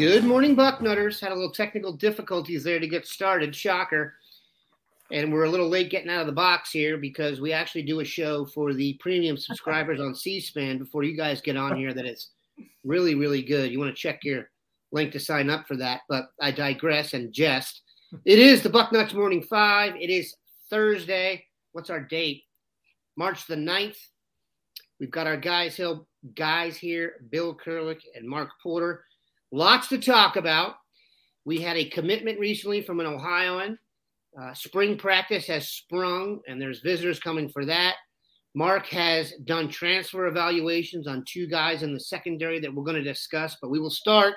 Good morning, Bucknutters. Had a little technical difficulties there to get started. Shocker. And we're a little late getting out of the box here because we actually do a show for the premium subscribers on C-SPAN before you guys get on here that is really, really good. You want to check your link to sign up for that, but I digress and jest. It is the Bucknuts Morning Five. It is Thursday. What's our date? March the 9th. We've got our guys hill guys here, Bill Kurelic and Mark Porter. Lots to talk about. We had a commitment recently from an Ohioan. Uh, spring practice has sprung, and there's visitors coming for that. Mark has done transfer evaluations on two guys in the secondary that we're going to discuss, but we will start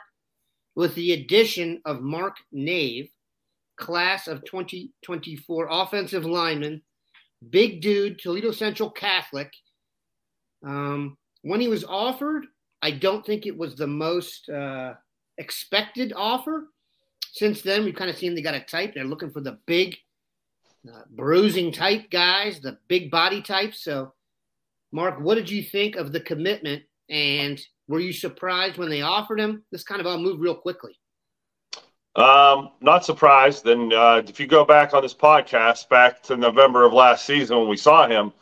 with the addition of Mark Nave, class of 2024 offensive lineman, big dude, Toledo Central Catholic. Um, when he was offered, I don't think it was the most uh, expected offer. Since then, we've kind of seen they got a type. They're looking for the big, uh, bruising type guys, the big body types. So, Mark, what did you think of the commitment? And were you surprised when they offered him? This kind of all moved real quickly. Um, not surprised. And uh, if you go back on this podcast back to November of last season when we saw him,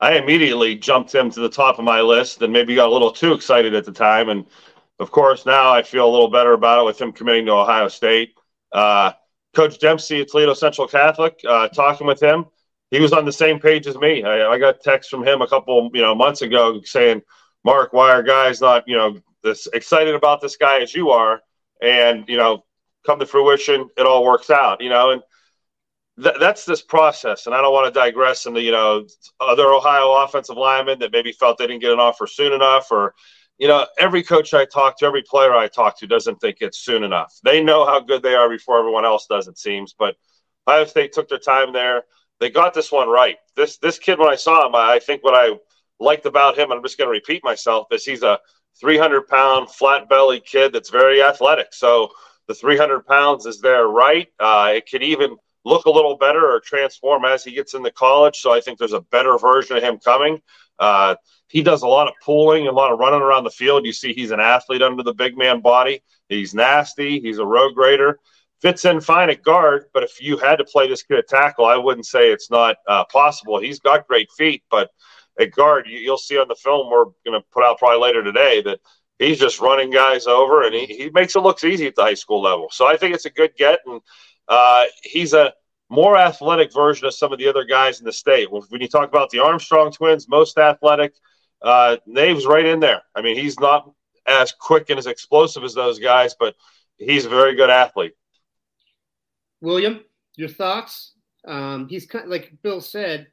I immediately jumped him to the top of my list and maybe got a little too excited at the time. And of course, now I feel a little better about it with him committing to Ohio State. Uh, Coach Dempsey at Toledo Central Catholic, uh, talking with him, he was on the same page as me. I, I got text from him a couple, you know, months ago saying, "Mark, why are guys not, you know, this excited about this guy as you are?" And you know, come to fruition, it all works out, you know, and th- that's this process. And I don't want to digress into, you know, other Ohio offensive linemen that maybe felt they didn't get an offer soon enough or, you know, every coach I talk to, every player I talk to doesn't think it's soon enough. They know how good they are before everyone else does, it seems. But Ohio State took their time there. They got this one right. This this kid, when I saw him, I think what I liked about him, and I'm just going to repeat myself, is he's a 300 pound flat belly kid that's very athletic. So the 300 pounds is there right. Uh, it could even look a little better or transform as he gets into college. So I think there's a better version of him coming. Uh, he does a lot of pulling, a lot of running around the field. You see, he's an athlete under the big man body. He's nasty. He's a road grader. Fits in fine at guard, but if you had to play this kid at tackle, I wouldn't say it's not uh, possible. He's got great feet, but at guard, you, will see on the film we're going to put out probably later today that he's just running guys over, and he, he makes it look easy at the high school level. So I think it's a good get, and uh, he's a more athletic version of some of the other guys in the state. When you talk about the Armstrong twins, most athletic, uh, Nave's right in there. I mean, he's not as quick and as explosive as those guys, but he's a very good athlete. William, your thoughts? Um, he's kind of, like Bill said,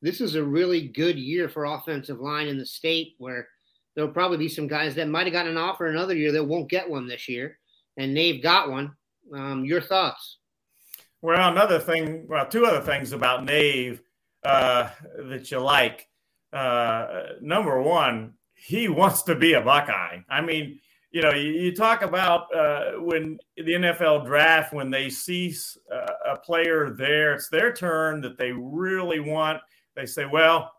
this is a really good year for offensive line in the state where there'll probably be some guys that might have gotten an offer another year that won't get one this year. And Nave got one. Um, your thoughts? Well, another thing, well, two other things about Nave uh, that you like. Uh, number one, he wants to be a Buckeye. I mean, you know, you, you talk about uh, when the NFL draft, when they see uh, a player there, it's their turn that they really want. They say, well,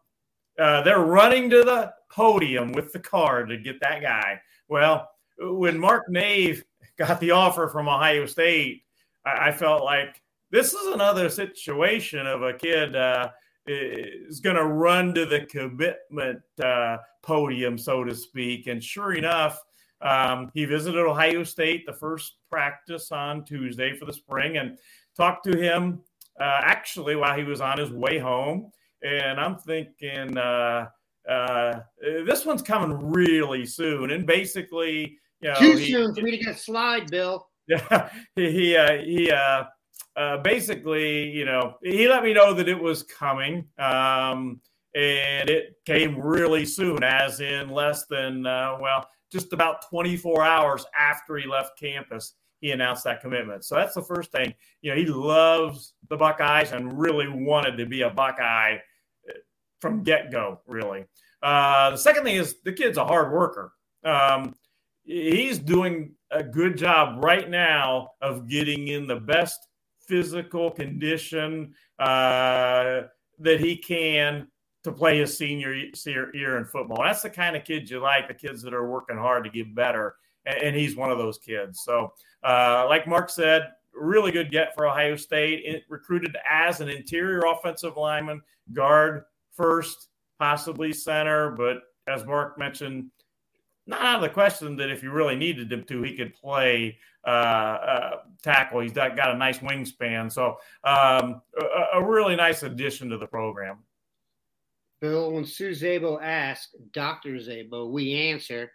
uh, they're running to the podium with the card to get that guy. Well, when Mark Nave got the offer from Ohio State, I, I felt like this is another situation of a kid uh, is going to run to the commitment uh, podium, so to speak. And sure enough, um, he visited Ohio State the first practice on Tuesday for the spring and talked to him uh, actually while he was on his way home. And I'm thinking, uh, uh, this one's coming really soon. And basically, you know, too he, soon for me to get a slide, Bill. Yeah, he he uh, he uh, uh, basically, you know, he let me know that it was coming, um, and it came really soon, as in less than uh, well, just about 24 hours after he left campus. He announced that commitment. So that's the first thing. You know, he loves the Buckeyes and really wanted to be a Buckeye uh, from get go. Really. Uh, the second thing is the kid's a hard worker. Um, he's doing a good job right now of getting in the best physical condition uh, that he can to play his senior year in football. That's the kind of kids you like, the kids that are working hard to get better. And, he's one of those kids. So, uh, like Mark said, really good get for Ohio State. It recruited as an interior offensive lineman, guard first, possibly center. But as Mark mentioned, not out of the question that if you really needed him to, he could play uh, uh, tackle. He's got, got a nice wingspan. So, um, a, a, really nice addition to the program. Bill, when Sue Zabo asks Dr. Zabo, we answer,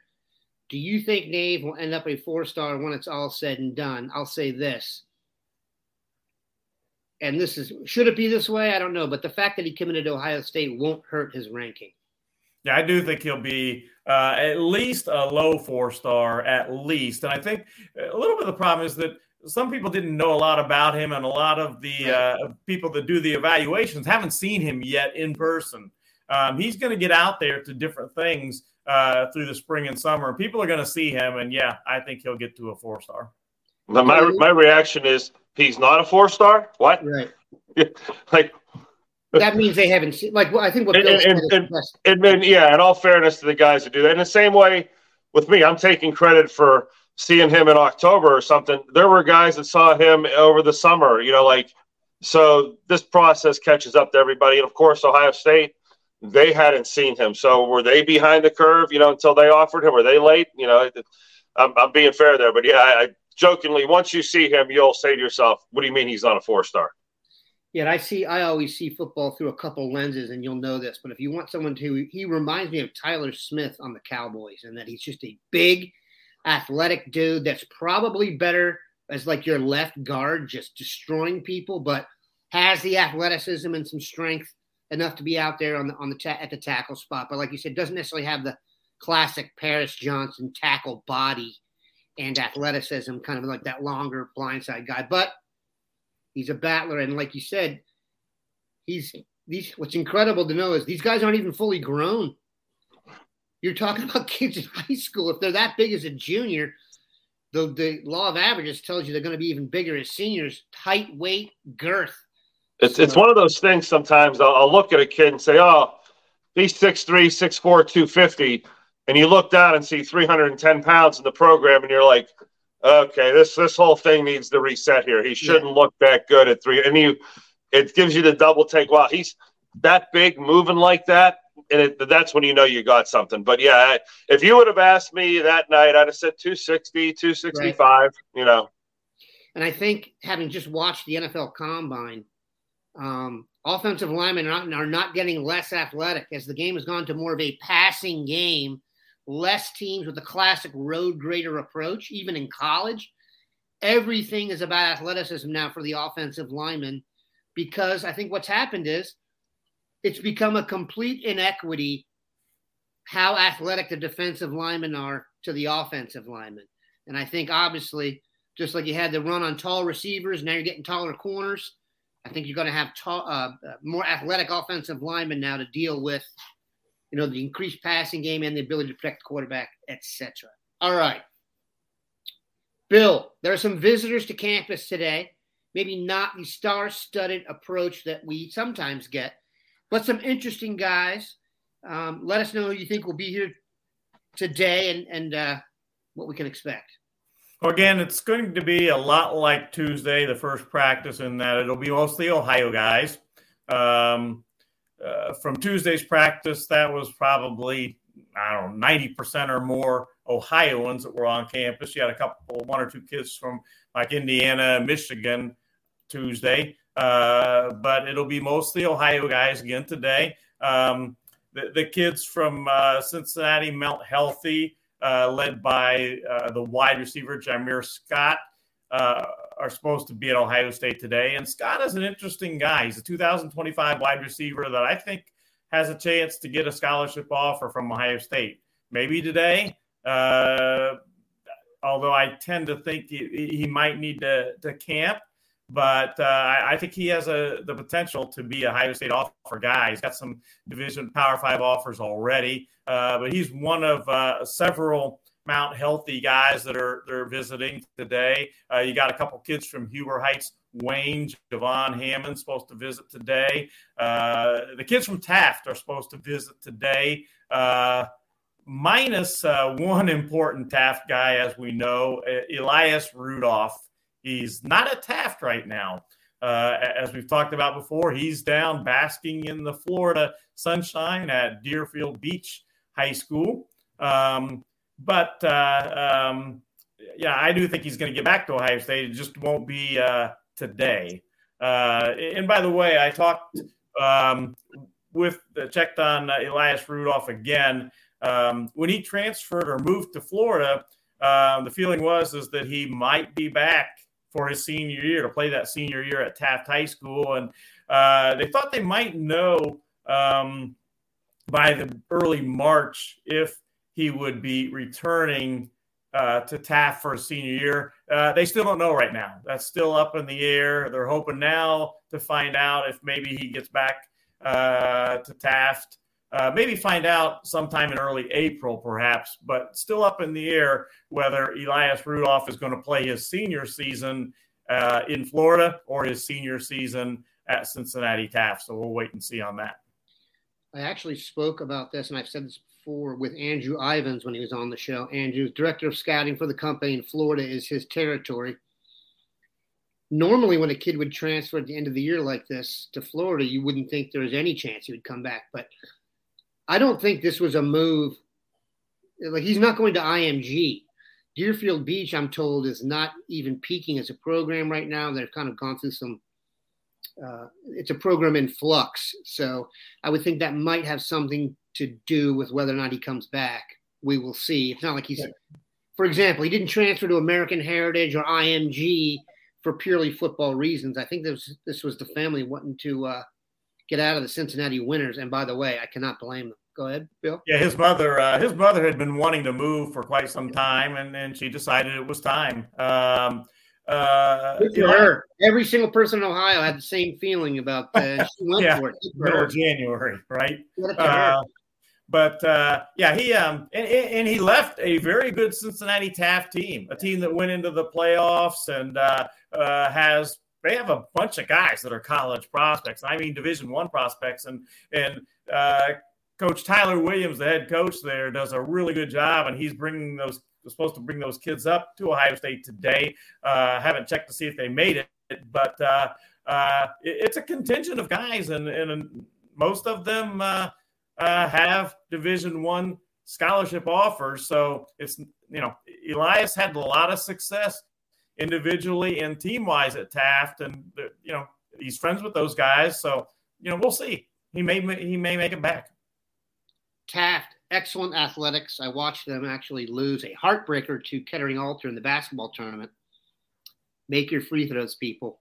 Do you think Nave will end up a four star when it's all said and done? I'll say this. And this is, should it be this way? I don't know. But the fact that he committed to Ohio State won't hurt his ranking. Yeah, I do think he'll be uh, at least a low four star, at least. And I think a little bit of the problem is that some people didn't know a lot about him, and a lot of the uh, people that do the evaluations haven't seen him yet in person. Um, he's going to get out there to different things uh, through the spring and summer. People are going to see him, and yeah, I think he'll get to a four star. My my reaction is he's not a four star. What? Right. like that means they haven't seen. Like, well, I think what Bill and, and, and, and, yeah, in all fairness to the guys that do that, in the same way with me, I'm taking credit for seeing him in October or something. There were guys that saw him over the summer, you know, like so. This process catches up to everybody, and of course, Ohio State they hadn't seen him. So were they behind the curve, you know, until they offered him? Were they late? You know, I'm, I'm being fair there, but yeah, I, I jokingly, once you see him, you'll say to yourself, "What do you mean he's not a four star?" Yeah, I see. I always see football through a couple lenses, and you'll know this. But if you want someone to, he reminds me of Tyler Smith on the Cowboys, and that he's just a big, athletic dude that's probably better as like your left guard, just destroying people, but has the athleticism and some strength enough to be out there on the on the ta- at the tackle spot. But like you said, doesn't necessarily have the classic Paris Johnson tackle body and athleticism, kind of like that longer blindside guy. But He's a battler, and like you said, he's these. What's incredible to know is these guys aren't even fully grown. You're talking about kids in high school. If they're that big as a junior, the the law of averages tells you they're going to be even bigger as seniors. Height, weight, girth. It's so, it's one of those things. Sometimes I'll, I'll look at a kid and say, "Oh, he's 6'3", 6'4", 250. and you look down and see 310 pounds in the program, and you're like, okay, this this whole thing needs to reset here. He shouldn't yeah. look that good at three. And you, it gives you the double take. Wow, he's that big, moving like that, and it, that's when you know you got something. But yeah, if you would have asked me that night, I'd have said 260, 265. Right. You know. And I think having just watched the NFL Combine, um, offensive linemen are not, are not getting less athletic as the game has gone to more of a passing game less teams with the classic road grader approach, even in college. Everything is about athleticism now for the offensive lineman because I think what's happened is it's become a complete inequity how athletic the defensive linemen are to the offensive linemen. And I think obviously, just like you had the run on tall receivers, now you're getting taller corners. I think you're going to have uh, uh more athletic offensive linemen now to deal with you know, the increased passing game and the ability to protect the quarterback, etc. All right. Bill, there are some visitors to campus today. Maybe not the star studded approach that we sometimes get, but some interesting guys. Um, let us know who you think will be here today and, and uh, what we can expect. Well, again, it's going to be a lot like Tuesday, the first practice, in that it'll be mostly Ohio guys. Um, uh, from Tuesday's practice, that was probably I don't know ninety percent or more Ohioans that were on campus. You had a couple, one or two kids from like Indiana, Michigan, Tuesday, uh, but it'll be mostly Ohio guys again today. Um, the, the, kids from uh, Cincinnati, Mount Healthy, uh, led by uh, the wide receiver Jamir Scott. Are supposed to be at Ohio State today. And Scott is an interesting guy. He's a 2025 wide receiver that I think has a chance to get a scholarship offer from Ohio State. Maybe today, uh, although I tend to think he, he might need to, to camp. But uh, I, I, think he has a, the potential to be a Ohio State offer guy. He's got some Division Power Five offers already, uh, but he's one of uh, several Mount Healthy guys that are they're visiting today. Uh, you got a couple kids from Huber Heights, Wayne, Javon Hammond supposed to visit today. Uh, the kids from Taft are supposed to visit today. Uh, minus uh, one important Taft guy, as we know, Elias Rudolph. He's not at Taft right now. Uh, as we've talked about before, he's down basking in the Florida sunshine at Deerfield Beach High School. Um, but uh, um, yeah, I do think he's going to get back to Ohio State. It just won't be uh, today. Uh, and by the way, I talked um, with uh, checked on uh, Elias Rudolph again um, when he transferred or moved to Florida. Um, the feeling was is that he might be back for his senior year to play that senior year at Taft High School, and uh, they thought they might know um, by the early March if he would be returning uh, to Taft for a senior year. Uh, they still don't know right now. That's still up in the air. They're hoping now to find out if maybe he gets back uh, to Taft. Uh, maybe find out sometime in early April, perhaps, but still up in the air whether Elias Rudolph is going to play his senior season uh, in Florida or his senior season at Cincinnati Taft. So we'll wait and see on that. I actually spoke about this, and I've said this before with Andrew Ivins when he was on the show. Andrew's director of scouting for the company in Florida is his territory. Normally, when a kid would transfer at the end of the year like this to Florida, you wouldn't think there was any chance he would come back. But I don't think this was a move. Like he's not going to IMG. Deerfield Beach, I'm told, is not even peaking as a program right now. They've kind of gone through some. Uh, it's a program in flux, so I would think that might have something to do with whether or not he comes back. We will see. It's not like he's, for example, he didn't transfer to American Heritage or IMG for purely football reasons. I think this this was the family wanting to uh, get out of the Cincinnati Winners. And by the way, I cannot blame them. Go ahead, Bill. Yeah, his mother, uh, his mother had been wanting to move for quite some time, and then she decided it was time. Um, uh, for her. Every single person in Ohio had the same feeling about uh, she went yeah, for it. Middle January, right? Uh, but uh, yeah, he um and, and, he left a very good Cincinnati Taft team, a team that went into the playoffs and uh, uh, has they have a bunch of guys that are college prospects. I mean, Division One prospects, and and uh, Coach Tyler Williams, the head coach there, does a really good job, and he's bringing those supposed to bring those kids up to Ohio State today. Uh, haven't checked to see if they made it, but uh, it, it's a contingent of guys, and and most of them uh, have Division One scholarship offers. So it's you know Elias had a lot of success individually and team wise at Taft, and you know he's friends with those guys. So you know we'll see. He may he may make it back. Taft, excellent athletics. I watched them actually lose a heartbreaker to Kettering Alter in the basketball tournament. Make your free throws, people.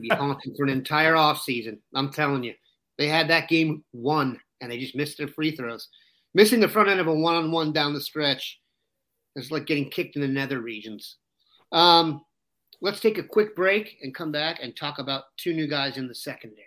Be haunting for an entire off season. I'm telling you, they had that game won and they just missed their free throws. Missing the front end of a one on one down the stretch is like getting kicked in the nether regions. Um, let's take a quick break and come back and talk about two new guys in the secondary.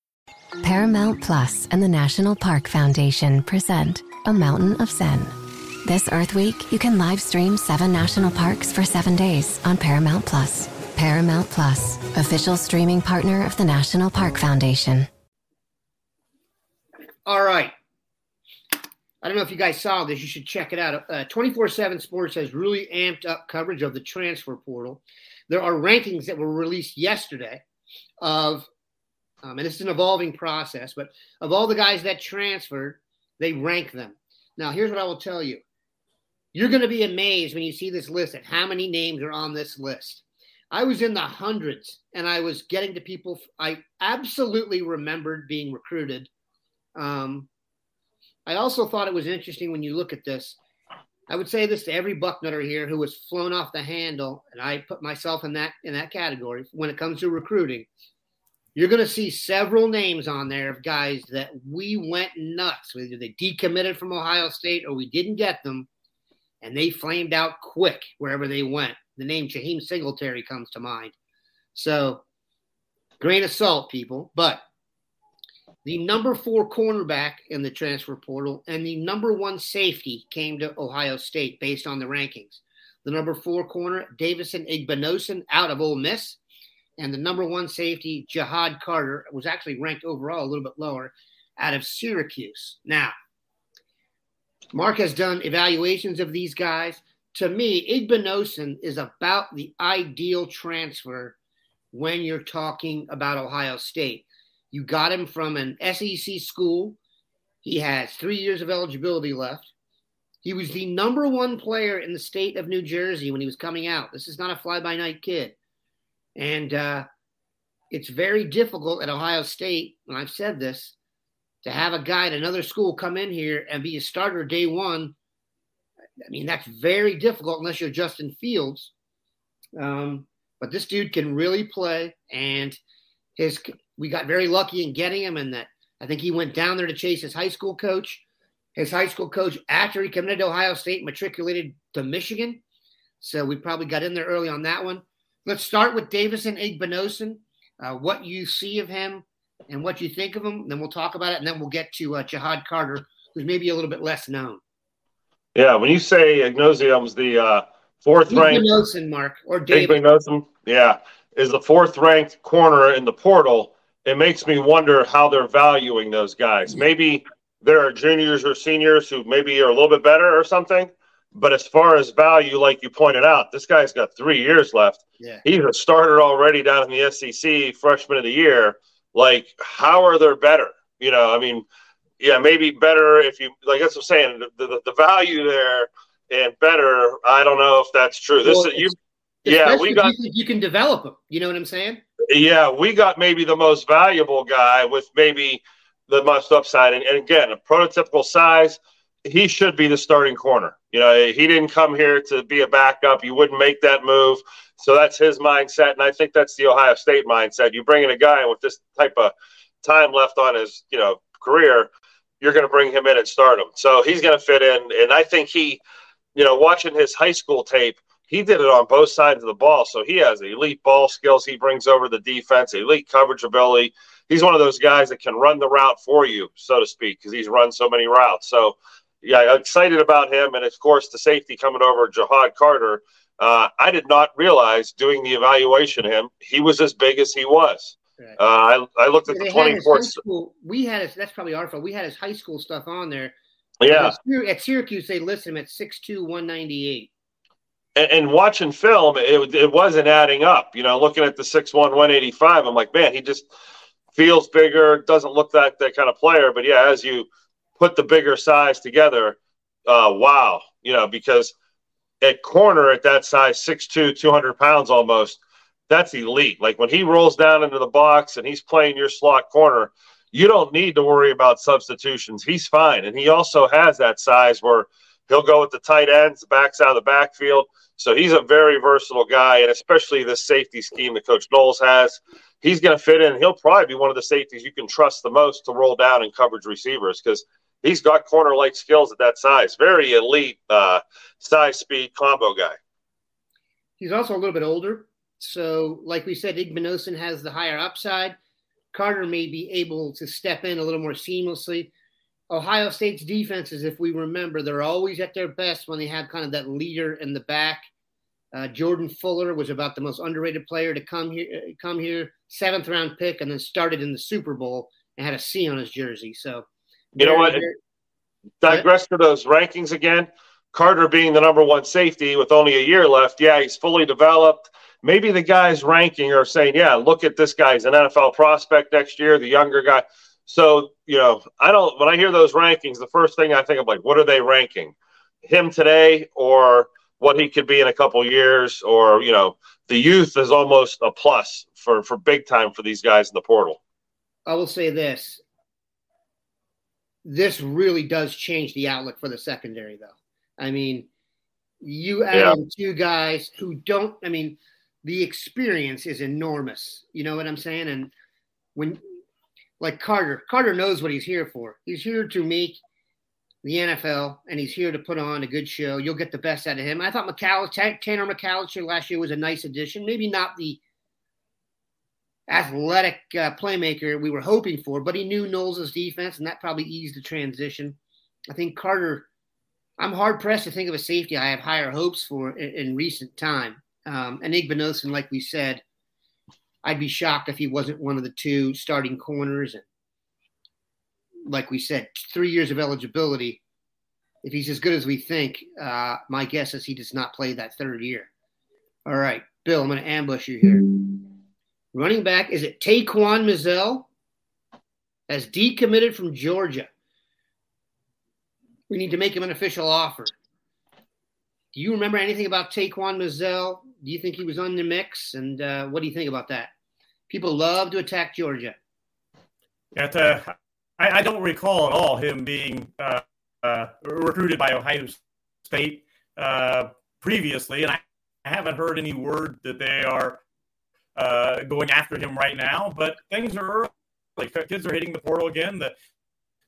Paramount Plus and the National Park Foundation present A Mountain of Zen. This Earth Week, you can live stream seven national parks for seven days on Paramount Plus. Paramount Plus, official streaming partner of the National Park Foundation. All right. I don't know if you guys saw this. You should check it out. Uh, 24 7 Sports has really amped up coverage of the transfer portal. There are rankings that were released yesterday of um, and it's an evolving process, but of all the guys that transferred, they rank them. Now, here's what I will tell you you're going to be amazed when you see this list at how many names are on this list. I was in the hundreds and I was getting to people I absolutely remembered being recruited. Um, I also thought it was interesting when you look at this. I would say this to every bucknutter here who was flown off the handle, and I put myself in that in that category when it comes to recruiting you're going to see several names on there of guys that we went nuts. Either they decommitted from Ohio State or we didn't get them, and they flamed out quick wherever they went. The name Jaheim Singletary comes to mind. So, grain of salt, people. But the number four cornerback in the transfer portal and the number one safety came to Ohio State based on the rankings. The number four corner, Davison Igbinosun, out of Ole Miss and the number one safety, Ja'Had Carter, was actually ranked overall a little bit lower out of Syracuse. Now, Mark has done evaluations of these guys. To me, Igbinosun is about the ideal transfer when you're talking about Ohio State. You got him from an SEC school. He has three years of eligibility left. He was the number one player in the state of New Jersey when he was coming out. This is not a fly by night kid. And uh, it's very difficult at Ohio State, and I've said this, to have a guy at another school come in here and be a starter day one. I mean, that's very difficult unless you're Justin Fields. Um, but this dude can really play, and his we got very lucky in getting him, and that I think he went down there to chase his high school coach. His high school coach, after he committed to Ohio State, matriculated to Michigan. So we probably got in there early on that one. Let's start with Davison Igbinosun. Uh, what you see of him and what you think of him. Then we'll talk about it, and then we'll get to uh, Ja'Had Carter, who's maybe a little bit less known. Yeah, when you say Ignosium's the uh, fourth ranked, Igbinosun, Mark, or David. Igbinosun, yeah, is the fourth ranked corner in the portal. It makes me wonder how they're valuing those guys. Maybe there are juniors or seniors who maybe are a little bit better or something. But as far as value, like you pointed out, this guy's got three years left. Yeah. He's a starter already down in the SEC, freshman of the year. Like, how are they better? You know, I mean, yeah, maybe better if you like. That's what I'm saying. The, the, the value there and better. I don't know if that's true. This well, you, yeah, we got. You, you can develop them. You know what I'm saying? Yeah, we got maybe the most valuable guy with maybe the most upside, and, and again, a prototypical size he should be the starting corner. You know, he didn't come here to be a backup. You wouldn't make that move. So that's his mindset. And I think that's the Ohio State mindset. You bring in a guy with this type of time left on his, you know, career, you're going to bring him in and start him. So he's going to fit in. And I think he, you know, watching his high school tape, he did it on both sides of the ball. So he has elite ball skills. He brings over the defense, elite coverage ability. He's one of those guys that can run the route for you, so to speak, because he's run so many routes. So yeah, excited about him, and of course the safety coming over, Ja'Had Carter. Uh, I did not realize doing the evaluation of him, he was as big as he was. Right. Uh, I, I looked at the 24. We had his, that's probably our fault. We had his high school stuff on there. Yeah. At Syracuse, they list him at 6'2, 198. And, and watching film, it, it wasn't adding up. You know, looking at the 6'1, 185, I'm like, man, he just feels bigger, doesn't look like that kind of player. But yeah, as you – put the bigger size together, uh, wow, you know, because at corner at that size, 6'2, 200 pounds almost, that's elite. Like when he rolls down into the box and he's playing your slot corner, you don't need to worry about substitutions. He's fine. And he also has that size where he'll go with the tight ends, backs out of the backfield. So he's a very versatile guy, and especially this safety scheme that Coach Knowles has, he's going to fit in. He'll probably be one of the safeties you can trust the most to roll down in coverage receivers because he's got corner like skills at that size. Very elite uh, size speed combo guy. He's also a little bit older. So, like we said, Igbinosun has the higher upside. Carter may be able to step in a little more seamlessly. Ohio State's defenses, if we remember, they're always at their best when they have kind of that leader in the back. Uh, Jordan Fuller was about the most underrated player to come here, come here, seventh round pick, and then started in the Super Bowl and had a C on his jersey. So, you know what? Digress to those rankings again. Carter being the number one safety with only a year left. Yeah, he's fully developed maybe the guys ranking are saying, yeah, look at this guy's an NFL prospect next year, the younger guy. So, you know, I don't, when I hear those rankings, the first thing I think of like, what are they ranking? Him today or what he could be in a couple years or, you know, the youth is almost a plus for, for big time for these guys in the portal. I will say this. This really does change the outlook for the secondary, though. I mean, you add yeah. two guys who don't, I mean, the experience is enormous. You know what I'm saying? And when, like Carter, Carter knows what he's here for. He's here to make the NFL, and he's here to put on a good show. You'll get the best out of him. I thought McCalister, Tanner McCalister last year was a nice addition. Maybe not the athletic uh, playmaker we were hoping for, but he knew Knowles' defense, and that probably eased the transition. I think Carter. I'm hard pressed to think of a safety I have higher hopes for in, in recent time. Um, and Igbinosun, like we said, I'd be shocked if he wasn't one of the two starting corners. And like we said, three years of eligibility. If he's as good as we think, uh, my guess is he does not play that third year. All right, Bill, I'm going to ambush you here. Running back, is it Taquan Mizzell? Has decommitted from Georgia. We need to make him an official offer. Do you remember anything about Taquan Mizzell? Do you think he was on the mix? And uh, what do you think about that? People love to attack Georgia. At, uh, I, I, don't recall at all him being uh, uh recruited by Ohio State uh, previously, and I haven't heard any word that they are uh, going after him right now. But things are early. Kids are hitting the portal again. The,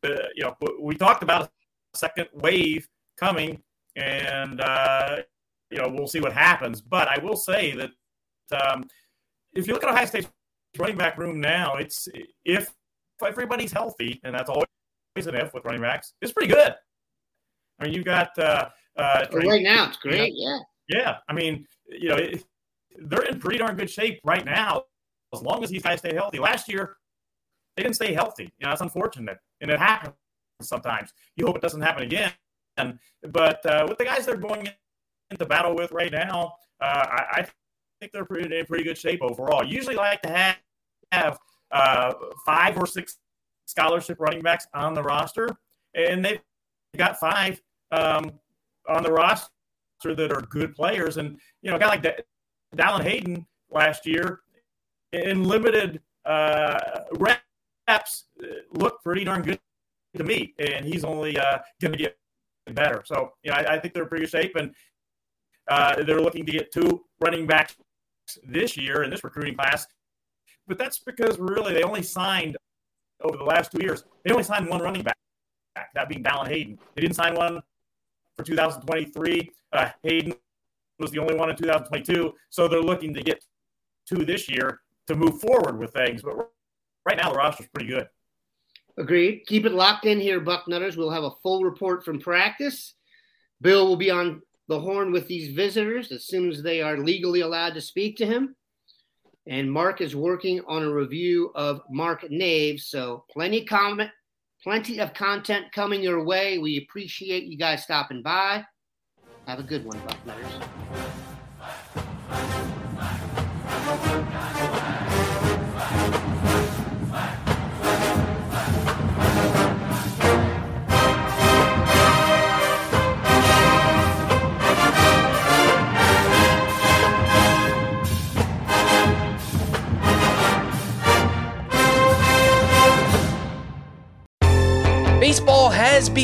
the you know we talked about a second wave coming and uh, you know we'll see what happens. But I will say that um, if you look at Ohio State's running back room now, it's if if everybody's healthy, and that's always an if with running backs, it's pretty good. I mean, you've got uh, uh, right now it's great, you know, yeah, yeah. I mean, you know, it, they're in pretty darn good shape right now, as long as these guys stay healthy. Last year, they didn't stay healthy. You know, that's unfortunate, and it happens sometimes. You hope it doesn't happen again. But uh, with the guys they're going into battle with right now, uh, I, I, think they're pretty, in pretty good shape overall. Usually like to have, have uh, five or six scholarship running backs on the roster, and they've got five um, on the roster that are good players. And, you know, a guy like D- Dallan Hayden last year in limited uh, reps uh, looked pretty darn good to me. And he's only uh, going to get better. So, you know, I, I think they're in pretty good shape, and uh, they're looking to get two running backs this year in this recruiting class. But that's because really they only signed over the last two years. They only signed one running back, that being Dallan Hayden. They didn't sign one for 2023. Uh, Hayden was the only one in 2022. So they're looking to get two this year to move forward with things. But right now the roster's pretty good. Agreed. Keep it locked in here, Buck Nutters. We'll have a full report from practice. Bill will be on the horn with these visitors as soon as they are legally allowed to speak to him. And Mark is working on a review of Mark Naves. So plenty comment, plenty of content coming your way. We appreciate you guys stopping by. Have a good one, Bucknutters.